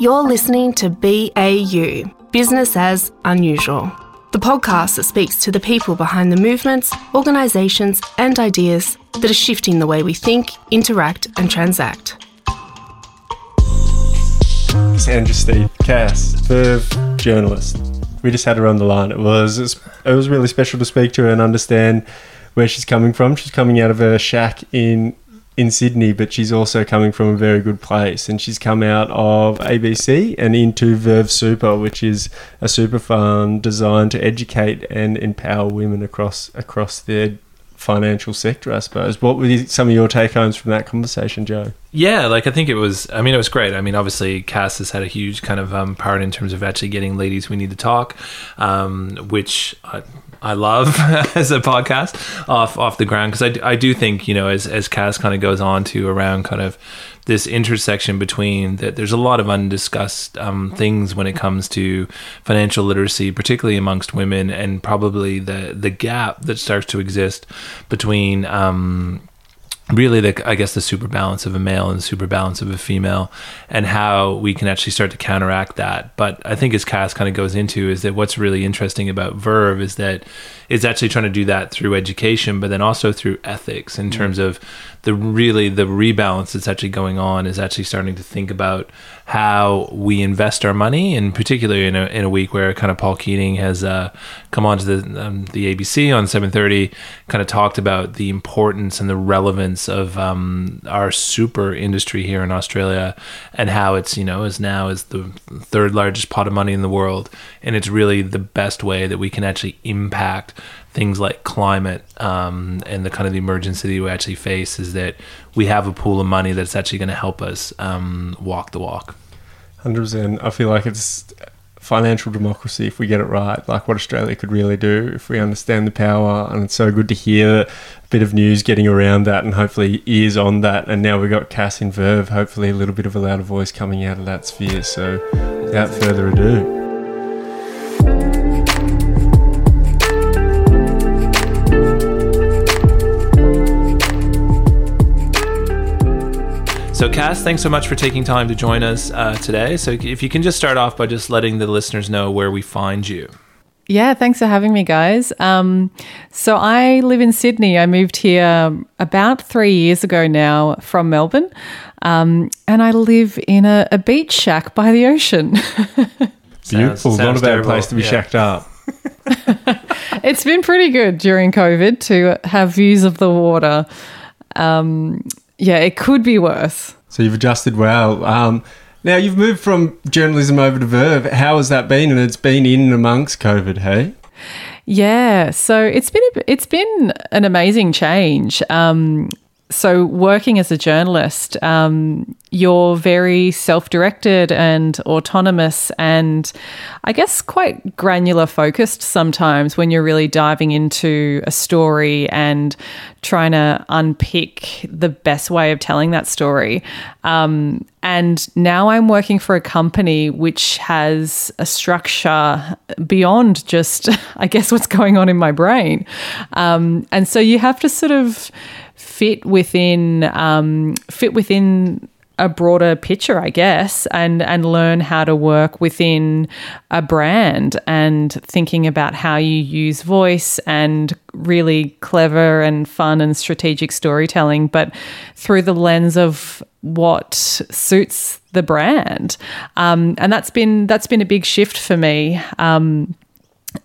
You're listening to BAU, Business as Unusual, the podcast that speaks to the people behind the movements, organisations, and ideas that are shifting the way we think, interact, and transact. Sandra Steve, Cass, Verve, journalist. We just had her on the line. It was it was really special to speak to her and understand where she's coming from. She's coming out of a shack in in Sydney, but she's also coming from a very good place. And she's come out of ABC and into Verve Super, which is a super fund designed to educate and empower women across across the financial sector, I suppose. What were some of your take homes from that conversation, Joe? Yeah, like I think it was. I mean, it was great. I mean, obviously, Cass has had a huge kind of um, part in terms of actually getting ladies we need to talk, um, which. I, I love as a podcast off off the ground because I, I do think you know as as Cass kind of goes on to around kind of this intersection between that there's a lot of undiscussed um, things when it comes to financial literacy particularly amongst women and probably the the gap that starts to exist between um, really the I guess the super balance of a male and the super balance of a female and how we can actually start to counteract that. But I think as Cass kind of goes into is that what's really interesting about Verve is that it's actually trying to do that through education, but then also through ethics in mm. terms of the really the rebalance that's actually going on is actually starting to think about how we invest our money, and particularly in a, in a week where kind of Paul Keating has uh, come on to the um, the ABC on 7:30, kind of talked about the importance and the relevance of um, our super industry here in Australia, and how it's you know is now is the third largest pot of money in the world, and it's really the best way that we can actually impact things like climate um, and the kind of the emergency we actually face is that we have a pool of money that's actually going to help us um, walk the walk. 100%. I feel like it's financial democracy if we get it right, like what Australia could really do if we understand the power. And it's so good to hear a bit of news getting around that and hopefully ears on that. And now we've got Cass in Verve, hopefully a little bit of a louder voice coming out of that sphere. So without further ado. So, Cass, thanks so much for taking time to join us uh, today. So, if you can just start off by just letting the listeners know where we find you. Yeah, thanks for having me, guys. Um, so, I live in Sydney. I moved here about three years ago now from Melbourne. Um, and I live in a, a, beach shack by the ocean. Beautiful. Sounds, Not a bad place to be yeah. shacked up. it's been pretty good during COVID to have views of the water. Um, yeah, it could be worse. So you've adjusted well. Um, now you've moved from journalism over to Verve. How has that been? And it's been in amongst COVID, hey? Yeah, so it's been a, it's been an amazing change. Um, so working as a journalist, um, you're very self-directed and autonomous, and I guess quite granular focused sometimes when you're really diving into a story and trying to unpick the best way of telling that story. Um, and now I'm working for a company which has a structure beyond just, I guess, what's going on in my brain. Um, and so you have to sort of fit within um, fit within a broader picture, I guess, and and learn how to work within a brand and thinking about how you use voice and really clever and fun and strategic storytelling, but through the lens of what suits the brand. Um, and that's been that's been a big shift for me. Um,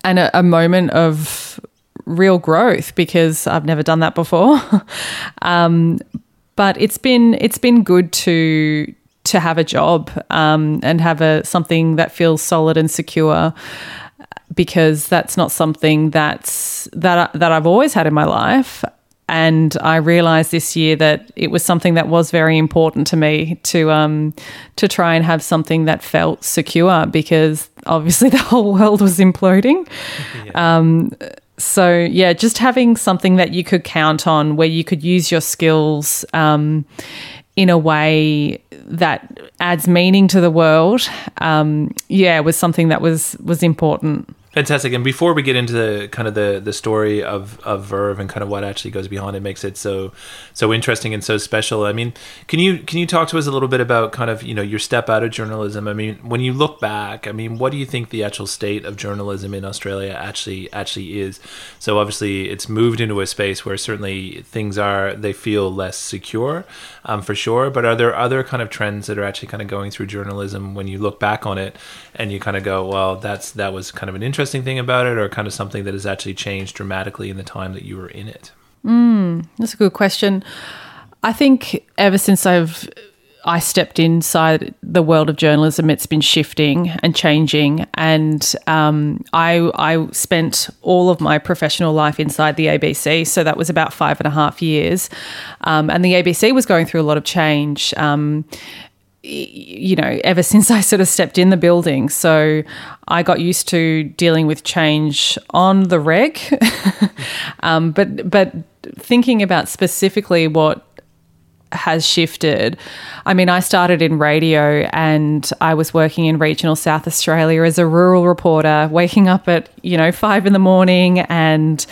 and a, a moment of real growth because I've never done that before. um, but it's been it's been good to to have a job um, and have a something that feels solid and secure because that's not something that's that that I've always had in my life. And I realized this year that it was something that was very important to me to um, to try and have something that felt secure because obviously the whole world was imploding. Yeah. Um, so yeah, just having something that you could count on, where you could use your skills um, in a way that adds meaning to the world, um, yeah, was something that was was important. Fantastic. And before we get into the kind of the, the story of, of Verve and kind of what actually goes behind it makes it so so interesting and so special. I mean, can you can you talk to us a little bit about kind of, you know, your step out of journalism? I mean, when you look back, I mean, what do you think the actual state of journalism in Australia actually actually is? So obviously it's moved into a space where certainly things are they feel less secure, um, for sure. But are there other kind of trends that are actually kind of going through journalism when you look back on it and you kind of go, well, that's that was kind of an interesting interesting thing about it, or kind of something that has actually changed dramatically in the time that you were in it? Mm, that's a good question. I think ever since I've I stepped inside the world of journalism, it's been shifting and changing, and um, I I spent all of my professional life inside the ABC, so that was about five and a half years, um, and the ABC was going through a lot of change. Um, you know, ever since I sort of stepped in the building. So I got used to dealing with change on the reg. um, but but thinking about specifically what has shifted. I mean, I started in radio and I was working in regional South Australia as a rural reporter, waking up at, you know, five in the morning and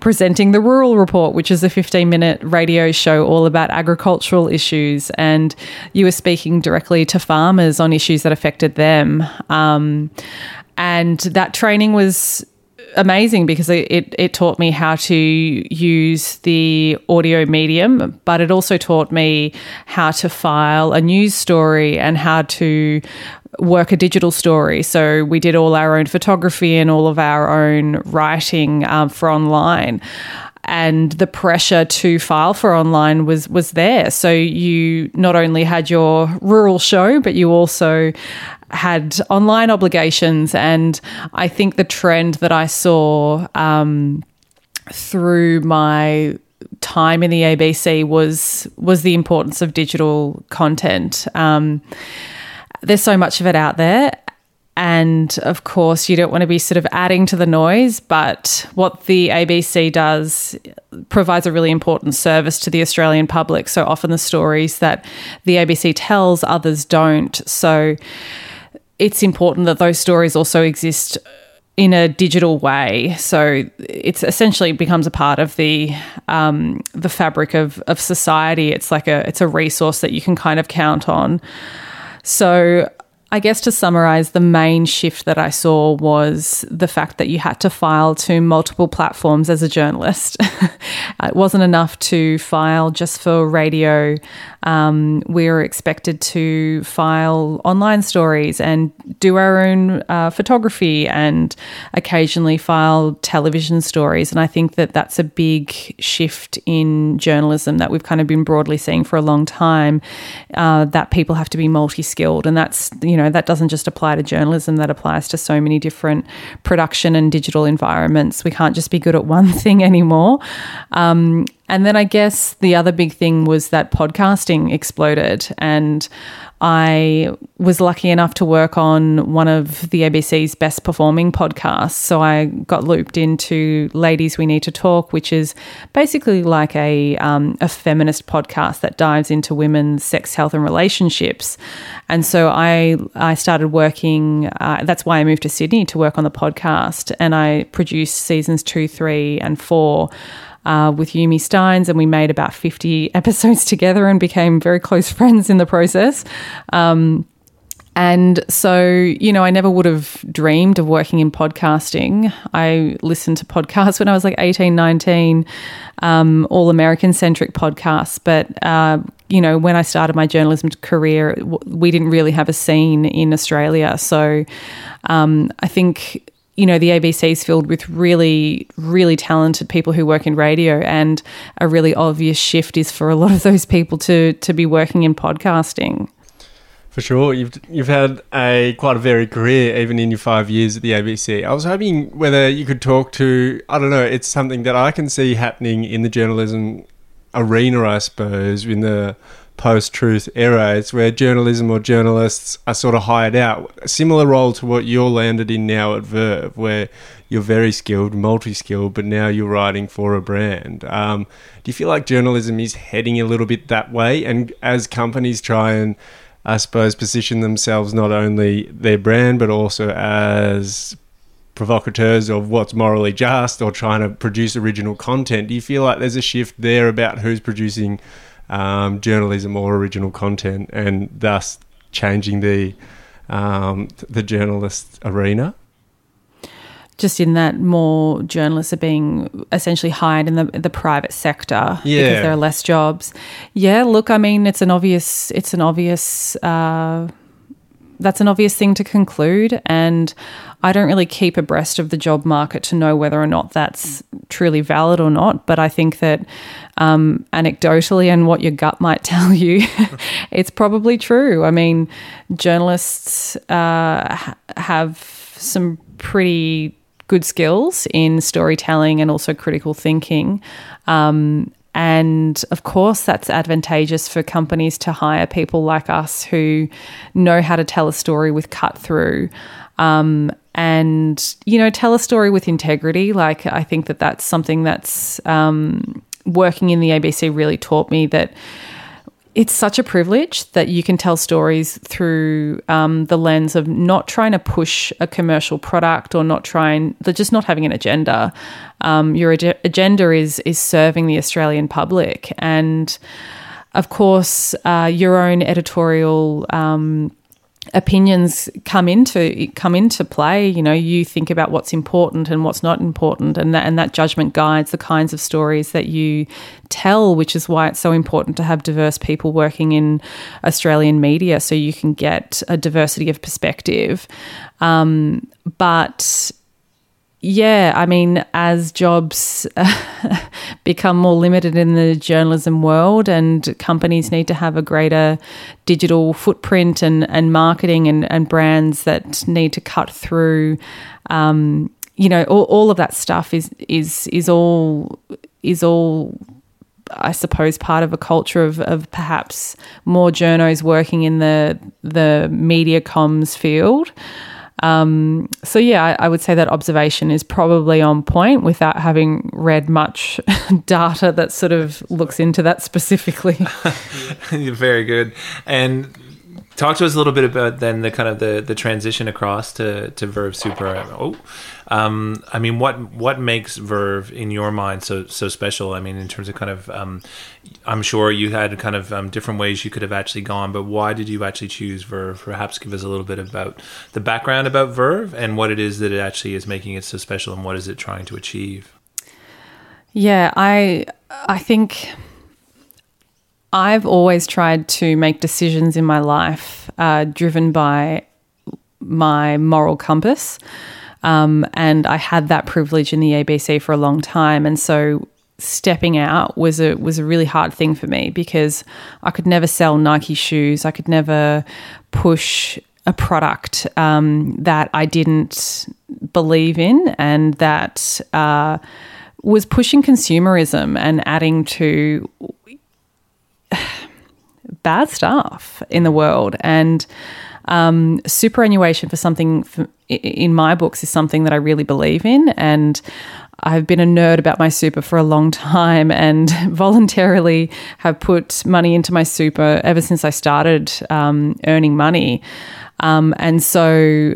presenting the Rural Report, which is a 15 minute radio show all about agricultural issues. And you were speaking directly to farmers on issues that affected them. Um, and that training was amazing because it, it, it, taught me how to use the audio medium, but it also taught me how to file a news story and how to work a digital story. So we did all our own photography and all of our own writing um, for online and the pressure to file for online was was there. So you not only had your rural show, but you also had online obligations. And I think the trend that I saw um, through my time in the ABC was was the importance of digital content. Um, there's so much of it out there. And of course, you don't want to be sort of adding to the noise, but what the ABC does provides a really important service to the Australian public. So often the stories that the ABC tells, others don't. So it's important that those stories also exist in a digital way. So it's essentially becomes a part of the um, the fabric of of society. It's like a it's a resource that you can kind of count on. So I guess to summarize, the main shift that I saw was the fact that you had to file to multiple platforms as a journalist. it wasn't enough to file just for radio. Um, we were expected to file online stories and do our own uh, photography and occasionally file television stories. And I think that that's a big shift in journalism that we've kind of been broadly seeing for a long time uh, that people have to be multi skilled. And that's, you you know, that doesn't just apply to journalism, that applies to so many different production and digital environments. We can't just be good at one thing anymore. Um, and then I guess the other big thing was that podcasting exploded. And I was lucky enough to work on one of the ABC's best performing podcasts. So I got looped into Ladies We Need to Talk, which is basically like a, um, a feminist podcast that dives into women's sex, health, and relationships. And so I, I started working, uh, that's why I moved to Sydney to work on the podcast. And I produced seasons two, three, and four uh, with Yumi Stynes, and we made about 50 episodes together and became very close friends in the process. Um, and so, you know, I never would have dreamed of working in podcasting. I listened to podcasts when I was like 18, 19, um, all American centric podcasts. But, uh, you know, when I started my journalism career, we didn't really have a scene in Australia. So um, I think you know, the ABC is filled with really, really talented people who work in radio, and a really obvious shift is for a lot of those people to to be working in podcasting. For sure, you've you've had a quite a varied career, even in your five years at the ABC. I was hoping whether you could talk to I don't know. It's something that I can see happening in the journalism arena, I suppose, in the post truth era. It's where journalism or journalists are sort of hired out. A similar role to what you're landed in now at Verve, where you're very skilled, multi skilled, but now you're writing for a brand. Um, do you feel like journalism is heading a little bit that way? And as companies try and I suppose position themselves not only their brand but also as provocateurs of what's morally just or trying to produce original content. Do you feel like there's a shift there about who's producing um, journalism or original content and thus changing the um, the journalist arena? just in that more journalists are being essentially hired in the the private sector Yeah. because there are less jobs. Yeah, look, I mean, it's an obvious, it's an obvious, uh, that's an obvious thing to conclude, and I don't really keep abreast of the job market to know whether or not that's truly valid or not. But I think that um, anecdotally and what your gut might tell you, it's probably true. I mean, journalists uh, ha- have some pretty good skills in storytelling and also critical thinking. Um, and of course, that's advantageous for companies to hire people like us who know how to tell a story with cut through. Um, and, you know, tell a story with integrity. Like, I think that that's something that's um, working in the ABC really taught me that it's such a privilege that you can tell stories through um, the lens of not trying to push a commercial product or not trying, just not having an agenda. Um, your ag- agenda is is serving the Australian public, and of course, uh, your own editorial. Um, opinions come into come into play you know you think about what's important and what's not important and that and that judgment guides the kinds of stories that you tell which is why it's so important to have diverse people working in Australian media so you can get a diversity of perspective um, but yeah, I mean, as jobs become more limited in the journalism world and companies need to have a greater digital footprint and, and marketing and, and brands that need to cut through, um, you know, all, all of that stuff is is is all is all I suppose part of a culture of, of perhaps more journos working in the the media comms field. Um, so yeah, I, I would say that observation is probably on point without having read much data that sort of looks into that specifically. Very good. And talk to us a little bit about then the kind of the, the transition across to, to Verve Super. Oh, um, I mean, what what makes Verve in your mind so so special? I mean, in terms of kind of, um, I'm sure you had kind of um, different ways you could have actually gone, but why did you actually choose Verve? Perhaps give us a little bit about the background about Verve and what it is that it actually is making it so special, and what is it trying to achieve. Yeah, I I think I've always tried to make decisions in my life uh, driven by my moral compass. Um, and I had that privilege in the ABC for a long time. And so stepping out was a was a really hard thing for me because I could never sell Nike shoes. I could never push a product um, that I didn't believe in and that uh, was pushing consumerism and adding to bad stuff in the world. And um, superannuation for something for, in my books is something that I really believe in. And I've been a nerd about my super for a long time and voluntarily have put money into my super ever since I started um, earning money. Um, and so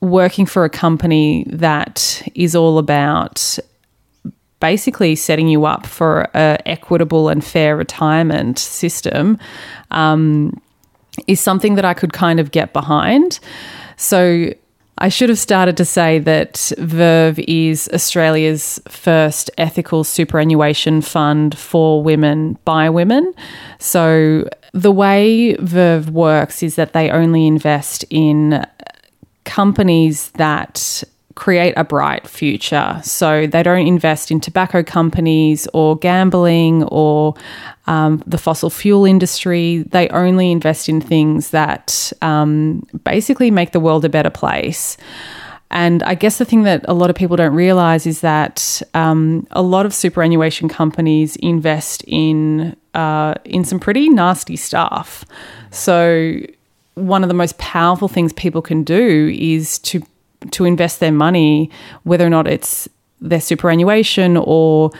working for a company that is all about basically setting you up for a equitable and fair retirement system um, is something that I could kind of get behind. So I should have started to say that Verve is Australia's first ethical superannuation fund for women by women. So the way Verve works is that they only invest in companies that create a bright future. So they don't invest in tobacco companies or gambling or um, the fossil fuel industry. They only invest in things that um, basically make the world a better place. And I guess the thing that a lot of people don't realize is that um, a lot of superannuation companies invest in uh, in some pretty nasty stuff. So one of the most powerful things people can do is to to invest their money, whether or not it's their superannuation or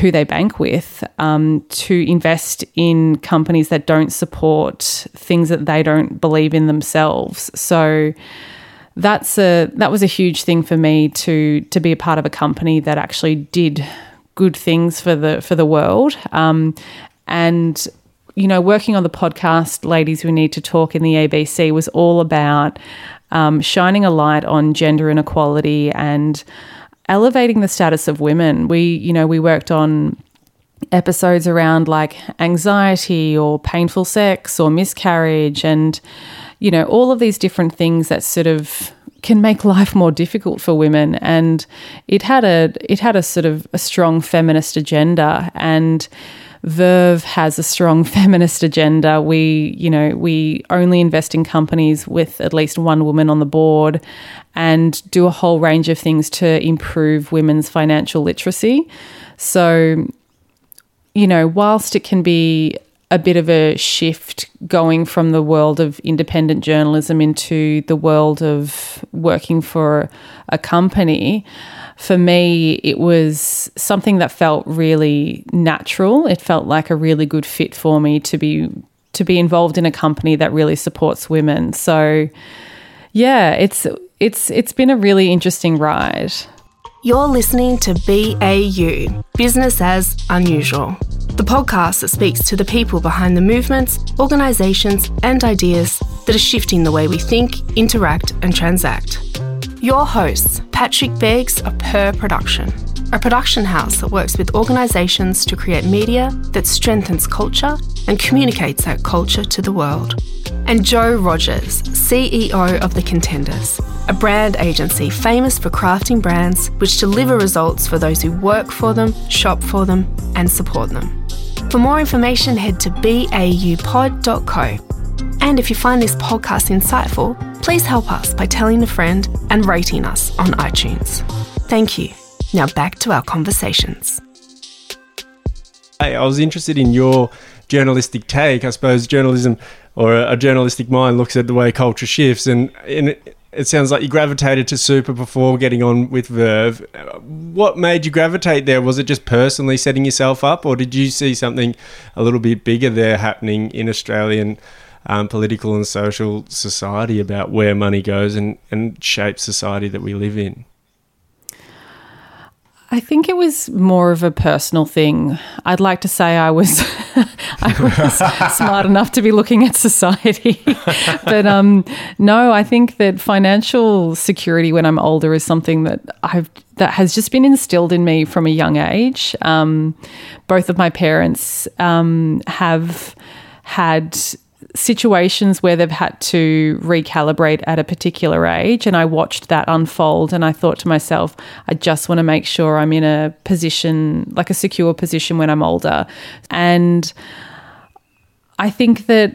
who they bank with, um, to invest in companies that don't support things that they don't believe in themselves. So that's a that was a huge thing for me to to be a part of a company that actually did good things for the for the world. Um, and you know, working on the podcast, ladies we need to talk in the ABC was all about um, shining a light on gender inequality and elevating the status of women. We, you know, we worked on episodes around like anxiety or painful sex or miscarriage and you know all of these different things that sort of can make life more difficult for women and it had a it had a sort of a strong feminist agenda and Verve has a strong feminist agenda. We, you know, we only invest in companies with at least one woman on the board and do a whole range of things to improve women's financial literacy. So, you know, whilst it can be a bit of a shift going from the world of independent journalism into the world of working for a company, for me, it was something that felt really natural. It felt like a really good fit for me to be to be involved in a company that really supports women. So, yeah, it's it's it's been a really interesting ride. You're listening to BAU, Business as Unusual, the podcast that speaks to the people behind the movements, organisations, and ideas that are shifting the way we think, interact, and transact. Your hosts, Patrick Beggs of Per Production, a production house that works with organisations to create media that strengthens culture and communicates that culture to the world. And Joe Rogers, CEO of The Contenders, a brand agency famous for crafting brands which deliver results for those who work for them, shop for them, and support them. For more information, head to baupod.co. And if you find this podcast insightful, please help us by telling a friend and rating us on iTunes. Thank you. Now back to our conversations. Hey, I was interested in your journalistic take. I suppose journalism or a journalistic mind looks at the way culture shifts, and, and it, it sounds like you gravitated to super before getting on with Verve. What made you gravitate there? Was it just personally setting yourself up, or did you see something a little bit bigger there happening in Australian? Um, political and social society about where money goes and, and shapes society that we live in? I think it was more of a personal thing. I'd like to say I was I was smart enough to be looking at society, but um, no, I think that financial security when I'm older is something that I've that has just been instilled in me from a young age. Um, both of my parents um, have had situations where they've had to recalibrate at a particular age. And I watched that unfold and I thought to myself, I just want to make sure I'm in a position, like a secure position when I'm older. And I think that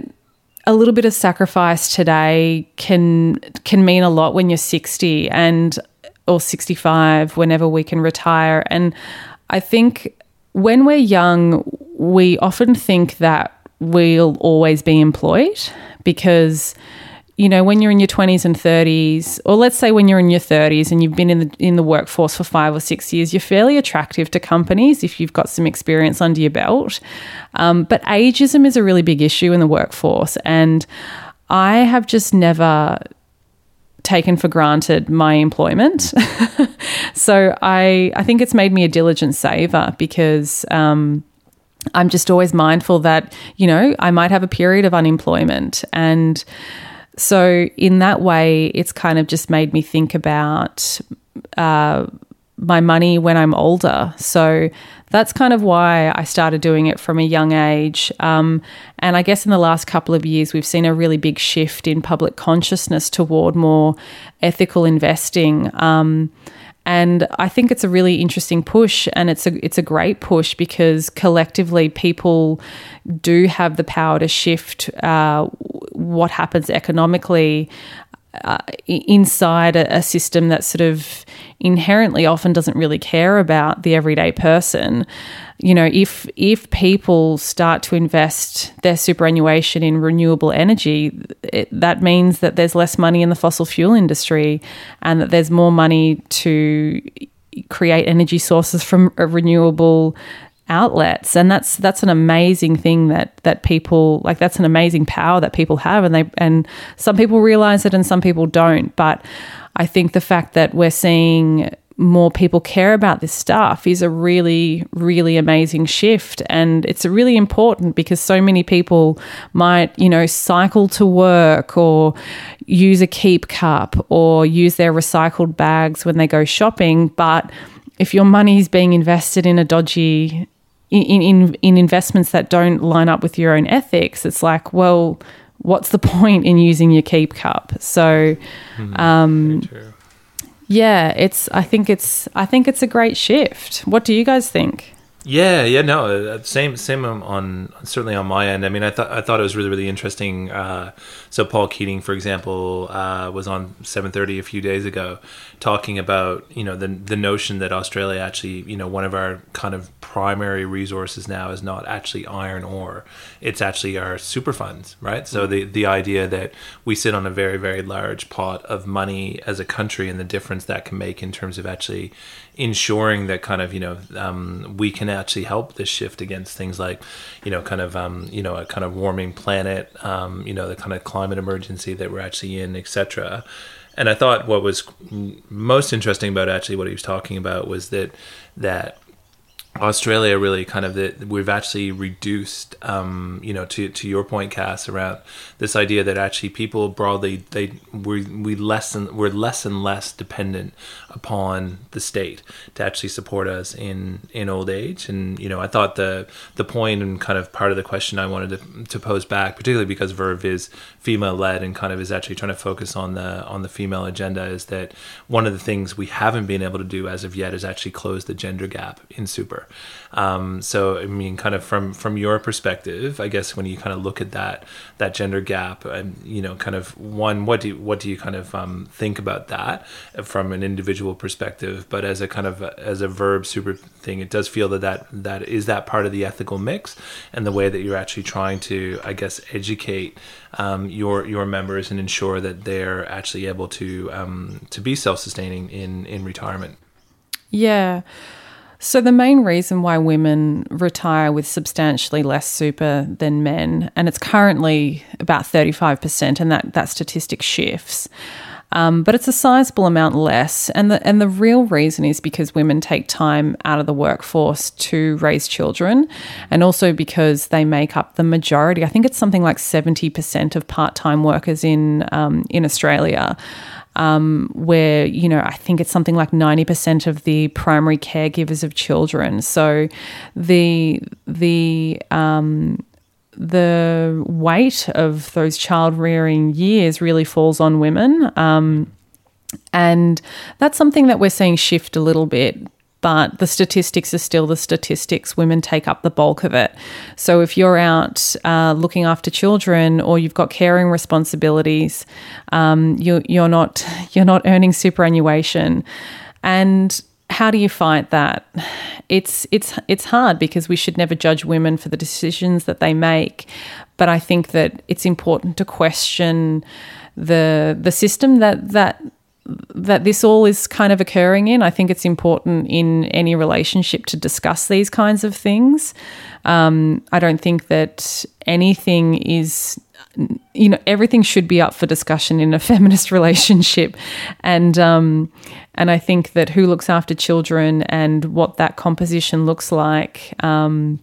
a little bit of sacrifice today can can mean a lot when you're 60 and or 65 whenever we can retire and I think when we're young we often think that will always be employed because you know when you're in your 20s and 30s or let's say when you're in your 30s and you've been in the in the workforce for 5 or 6 years you're fairly attractive to companies if you've got some experience under your belt um, but ageism is a really big issue in the workforce and I have just never taken for granted my employment. so I I think it's made me a diligent saver because um, I'm just always mindful that, you know, I might have a period of unemployment. And so, in that way, it's kind of just made me think about uh, my money when I'm older. So, that's kind of why I started doing it from a young age. Um, and I guess in the last couple of years, we've seen a really big shift in public consciousness toward more ethical investing. Um, and I think it's a really interesting push, and it's a it's a great push because collectively people do have the power to shift uh, what happens economically uh, inside a, a, system that sort of inherently often doesn't really care about the everyday person. You know, if if people start to invest their superannuation in renewable energy, it, that means that there's less money in the fossil fuel industry, and that there's more money to create energy sources from renewable outlets and that's that's an amazing thing that that people like that's an amazing power that people have and they and some people realize it and some people don't but I think the fact that we're seeing more people care about this stuff is a really, really amazing shift. And it's really important because so many people might, you know, cycle to work or use a keep cup or use their recycled bags when they go shopping. But if your money is being invested in a dodgy, in, in, in investments that don't line up with your own ethics, it's like, well, what's the point in using your keep cup? So, mm, um, yeah, it's. I think it's. I think it's a great shift. What do you guys think? Yeah, yeah, no, uh, same, same on certainly on my end. I mean, I thought I thought it was really, really interesting. Uh, so Paul Keating, for example, uh, was on seven thirty a few days ago, talking about you know the the notion that Australia actually you know one of our kind of primary resources now is not actually iron ore, it's actually our super funds, right? So the the idea that we sit on a very, very large pot of money as a country and the difference that can make in terms of actually ensuring that kind of you know um, we can actually help this shift against things like you know kind of um, you know a kind of warming planet um, you know the kind of climate emergency that we're actually in etc and I thought what was most interesting about actually what he was talking about was that that Australia really kind of that we've actually reduced, um, you know, to, to your point, Cass, around this idea that actually people broadly they we we less and we're less and less dependent upon the state to actually support us in in old age. And you know, I thought the the point and kind of part of the question I wanted to, to pose back, particularly because Verve is female led and kind of is actually trying to focus on the on the female agenda, is that one of the things we haven't been able to do as of yet is actually close the gender gap in super. Um, so I mean, kind of from from your perspective, I guess when you kind of look at that that gender gap, and you know, kind of one, what do you, what do you kind of um, think about that from an individual perspective? But as a kind of a, as a Verve Super thing, it does feel that that that is that part of the ethical mix and the way that you're actually trying to, I guess, educate um, your your members and ensure that they're actually able to um, to be self sustaining in in retirement. Yeah. So, the main reason why women retire with substantially less super than men, and it's currently about 35%, and that, that statistic shifts. Um, but it's a sizable amount less. And the, and the real reason is because women take time out of the workforce to raise children, and also because they make up the majority. I think it's something like 70% of part time workers in, um, in Australia um, where you know I think it's something like ninety percent of the primary caregivers of children. So the the um, the weight of those child rearing years really falls on women. Um, and that's something that we're seeing shift a little bit but the statistics are still the statistics. Women take up the bulk of it. So if you're out uh, looking after children or you've got caring responsibilities, um, you, you're not you're not earning superannuation, and how do you fight that? It's it's it's hard because we should never judge women for the decisions that they make, but I think that it's important to question the the system that that that this all is kind of occurring in. I think it's important in any relationship to discuss these kinds of things. Um, I don't think that anything is, you know, everything should be up for discussion in a feminist relationship, and um, and I think that who looks after children and what that composition looks like. Um,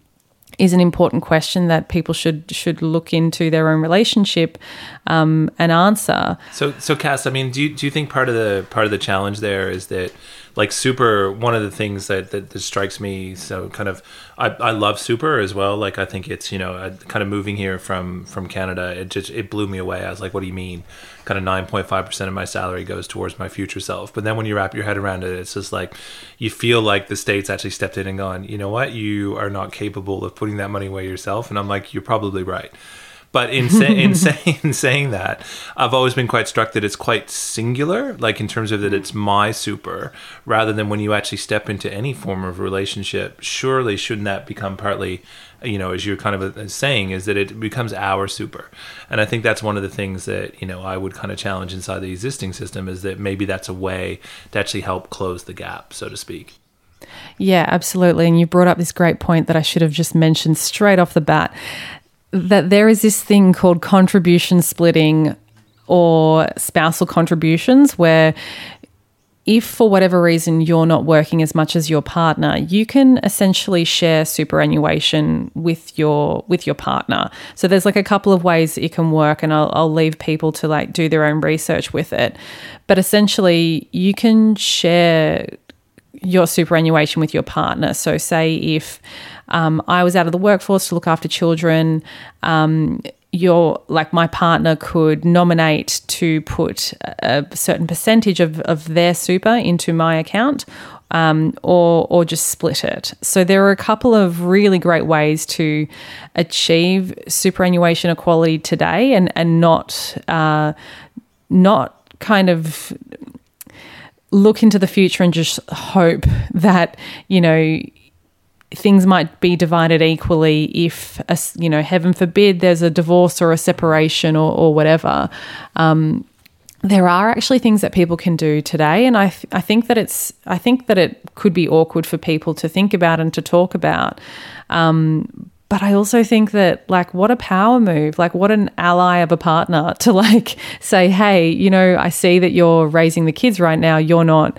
is an important question that people should should look into their own relationship um, and answer. So, so Cass, I mean, do you, do you think part of the part of the challenge there is that like super one of the things that, that, that strikes me so kind of I, I love super as well. Like i think it's you know kind of moving here from from canada it just it blew me away. I was like what do you mean? Kind of 9.5% of my salary goes towards my future self. But then when you wrap your head around it it's just like you feel like the states actually stepped in and gone you know what? You are not capable of putting that money away yourself. And i'm like you're probably right but in, in, say- in saying that, I've always been quite struck that it's quite singular, like in terms of that it's my super, rather than when you actually step into any form of relationship. Surely, shouldn't that become partly, you know, as you're kind of uh, saying, is that it becomes our super? And I think that's one of the things that, you know, I would kind of challenge inside the existing system is that maybe that's a way to actually help close the gap, so to speak. Yeah, absolutely. And you brought up this great point that I should have just mentioned straight off the bat that there is this thing called contribution splitting or spousal contributions where if for whatever reason you're not working as much as your partner, you can essentially share superannuation with your with your partner. So there's like a couple of ways that you can work, and I'll, I'll leave people to like do their own research with it. But essentially, you can share your superannuation with your partner. So say if um, I was out of the workforce to look after children. Um, your like my partner could nominate to put a certain percentage of, of their super into my account um, or or just split it. So there are a couple of really great ways to achieve superannuation equality today, and and not uh, not kind of look into the future and just hope that you know things might be divided equally if, a, you know, heaven forbid, there's a divorce or a separation or, or whatever. Um, there are actually things that people can do today, and I, th- I think that it's I think that it could be awkward for people to think about and to talk about. Um, but I also think that like what a power move, like what an ally of a partner to like say, hey, you know, I see that you're raising the kids right now. You're not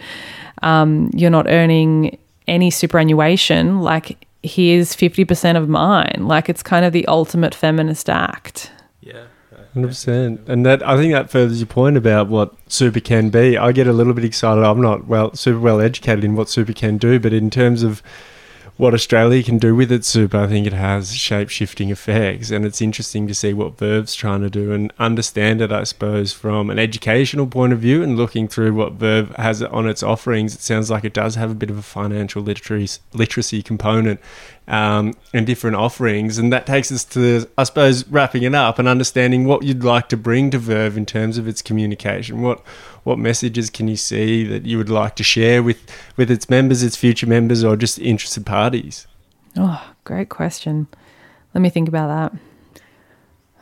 um, you're not earning any superannuation, like here's 50% of mine. Like it's kind of the ultimate feminist act. Yeah. Hundred percent, and that I think that furthers your point about what super can be. I get a little bit excited. I'm not well super well educated in what super can do, but in terms of what Australia can do with its super, I think it has shape shifting effects. And it's interesting to see what Verve's trying to do and understand it, I suppose, from an educational point of view and looking through what Verve has on its offerings. It sounds like it does have a bit of a financial literacy, literacy component um, and different offerings. And that takes us to, I suppose, wrapping it up and understanding what you'd like to bring to Verve in terms of its communication. What what messages can you see that you would like to share with, with its members, its future members, or just interested parties? Oh, great question. Let me think about that.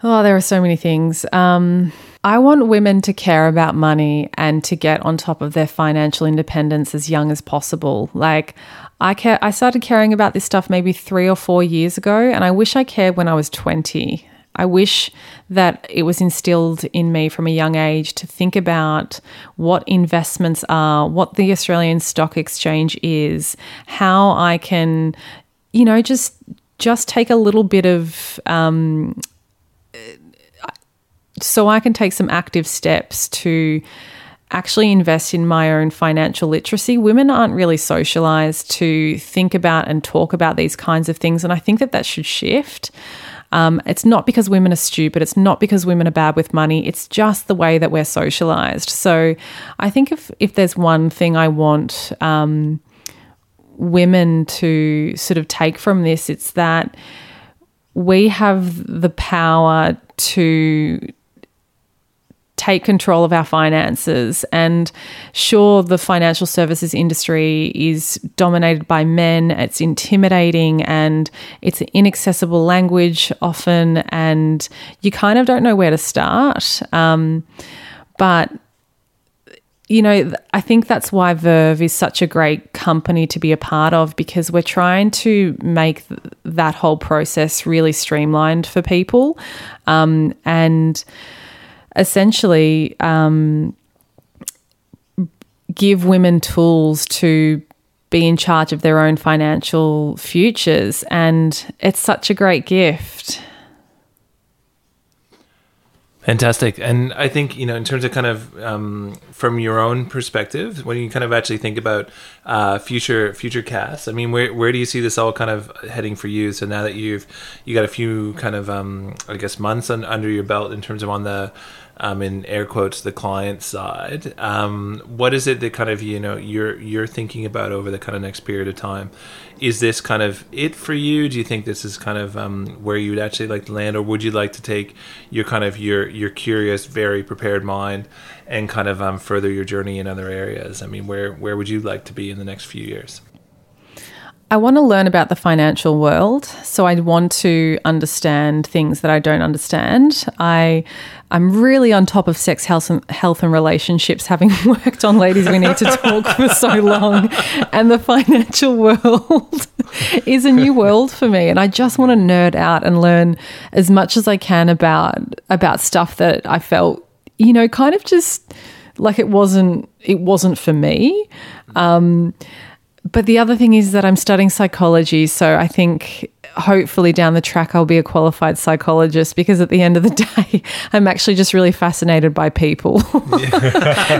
Oh, there are so many things. Um, I want women to care about money and to get on top of their financial independence as young as possible. Like, I care. I started caring about this stuff maybe three or four years ago, and I wish I cared when I was twenty. I wish that it was instilled in me from a young age to think about what investments are, what the Australian Stock Exchange is, how I can, you know, just just take a little bit of. Um, so I can take some active steps to actually invest in my own financial literacy. Women aren't really socialized to think about and talk about these kinds of things. And I think that that should shift. Um, it's not because women are stupid. It's not because women are bad with money. It's just the way that we're socialized. So I think if, if there's one thing I want um, women to sort of take from this, it's that we have the power to take control of our finances. And sure, the financial services industry is dominated by men, it's intimidating and it's an inaccessible language often, and you kind of don't know where to start. Um, but you know, I think that's why Verve is such a great company to be a part of because we're trying to make th- that whole process really streamlined for people. Um, and essentially um, give women tools to be in charge of their own financial futures. And it's such a great gift. Fantastic. And I think, you know, in terms of kind of um, from your own perspective, when you kind of actually think about uh, future future casts, I mean, where, where do you see this all kind of heading for you? So now that you've you got a few kind of, um, I guess, months on, under your belt in terms of on the um, in air quotes the client side. Um, what is it that kind of you know you're you're thinking about over the kind of next period of time? Is this kind of it for you? Do you think this is kind of um, where you'd actually like to land, or would you like to take your kind of your your curious, very prepared mind and kind of um, further your journey in other areas? I mean, where where would you like to be in the next few years? I want to learn about the financial world, so I want to understand things that I don't understand. I I'm really on top of sex health and health and relationships having worked on ladies we need to talk for so long and the financial world is a new world for me and I just want to nerd out and learn as much as I can about about stuff that I felt you know kind of just like it wasn't it wasn't for me. Um, but the other thing is that I'm studying psychology, so I think hopefully down the track I'll be a qualified psychologist because at the end of the day I'm actually just really fascinated by people.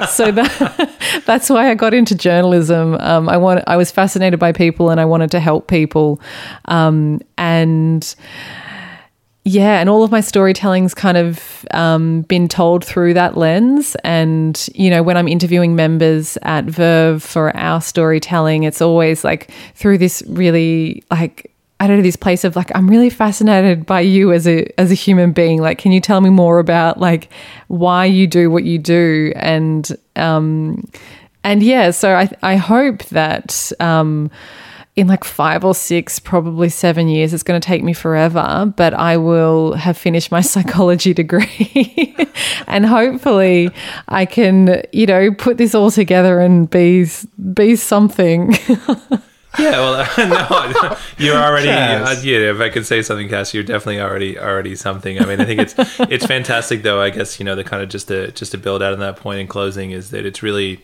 so that, that's why I got into journalism. Um, I want I was fascinated by people and I wanted to help people, um, and yeah, and all of my storytelling's kind of um, been told through that lens. And, you know, when I'm interviewing members at Verve for our storytelling, it's always like through this really like I don't know this place of like I'm really fascinated by you as a as a human being. Like, can you tell me more about like why you do what you do? And um, and yeah, so I I hope that um, in like five or six, probably seven years. It's going to take me forever, but I will have finished my psychology degree. and hopefully I can, you know, put this all together and be, be something. yeah, well, no, you're already. Uh, yeah, if I could say something, Cass, you're definitely already already something. I mean, I think it's it's fantastic, though. I guess you know the kind of just to just to build out on that point in closing is that it's really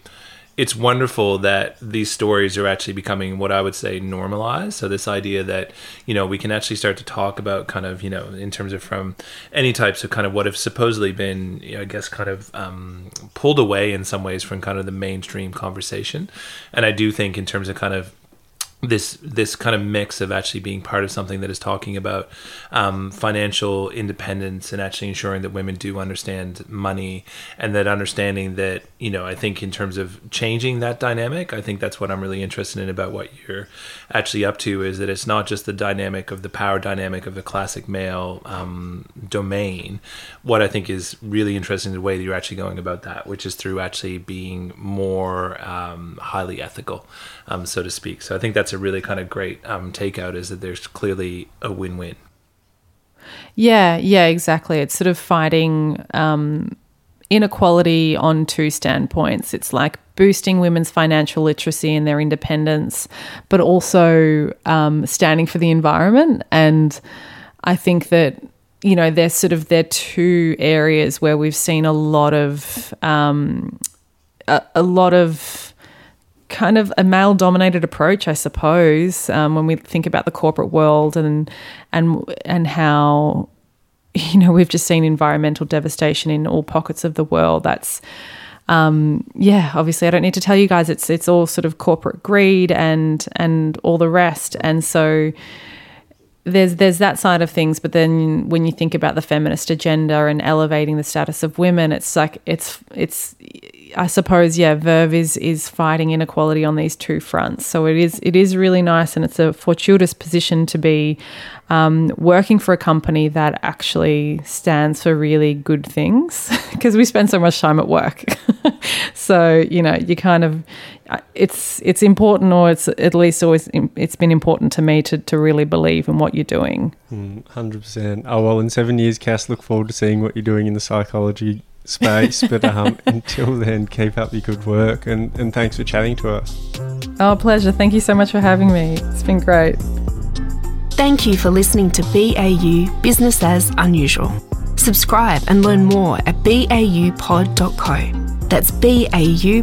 it's wonderful that these stories are actually becoming what I would say normalized. So this idea that you know we can actually start to talk about kind of you know in terms of from any types of kind of what have supposedly been you know, I guess kind of um, pulled away in some ways from kind of the mainstream conversation. And I do think in terms of kind of this this kind of mix of actually being part of something that is talking about um, financial independence and actually ensuring that women do understand money and that understanding that you know I think in terms of changing that dynamic I think that's what I'm really interested in about what you're actually up to is that it's not just the dynamic of the power dynamic of the classic male um, domain. What I think is really interesting the way that you're actually going about that which is through actually being more um, highly ethical um, so to speak. So I think that's a really kind of great um, takeout is that there's clearly a win-win. Yeah, yeah, exactly. It's sort of fighting um, inequality on two standpoints. It's like boosting women's financial literacy and their independence, but also um, standing for the environment. And I think that you know they're sort of they're two areas where we've seen a lot of um, a, a lot of kind of a male dominated approach, I suppose, um, when we think about the corporate world and and and how you know we've just seen environmental devastation in all pockets of the world. That's um, yeah, obviously I don't need to tell you guys it's it's all sort of corporate greed and and all the rest. And so there's there's that side of things, but then when you think about the feminist agenda and elevating the status of women, it's like it's it's I suppose yeah, Verve is is fighting inequality on these two fronts. So it is it is really nice, and it's a fortuitous position to be um, working for a company that actually stands for really good things because we spend so much time at work. so you know, you kind of uh, it's it's important, or it's at least always it's been important to me to to really believe in what you're doing. Hmm, hundred percent. Oh well, in seven years, Cass, look forward to seeing what you're doing in the psychology space. but um, until then, keep up your good work and, and thanks for chatting to us. Oh, pleasure. Thank you so much for having me. It's been great. Thank you for listening to BAU Business as Unusual. Subscribe and learn more at baupod.co. That's baupod.co.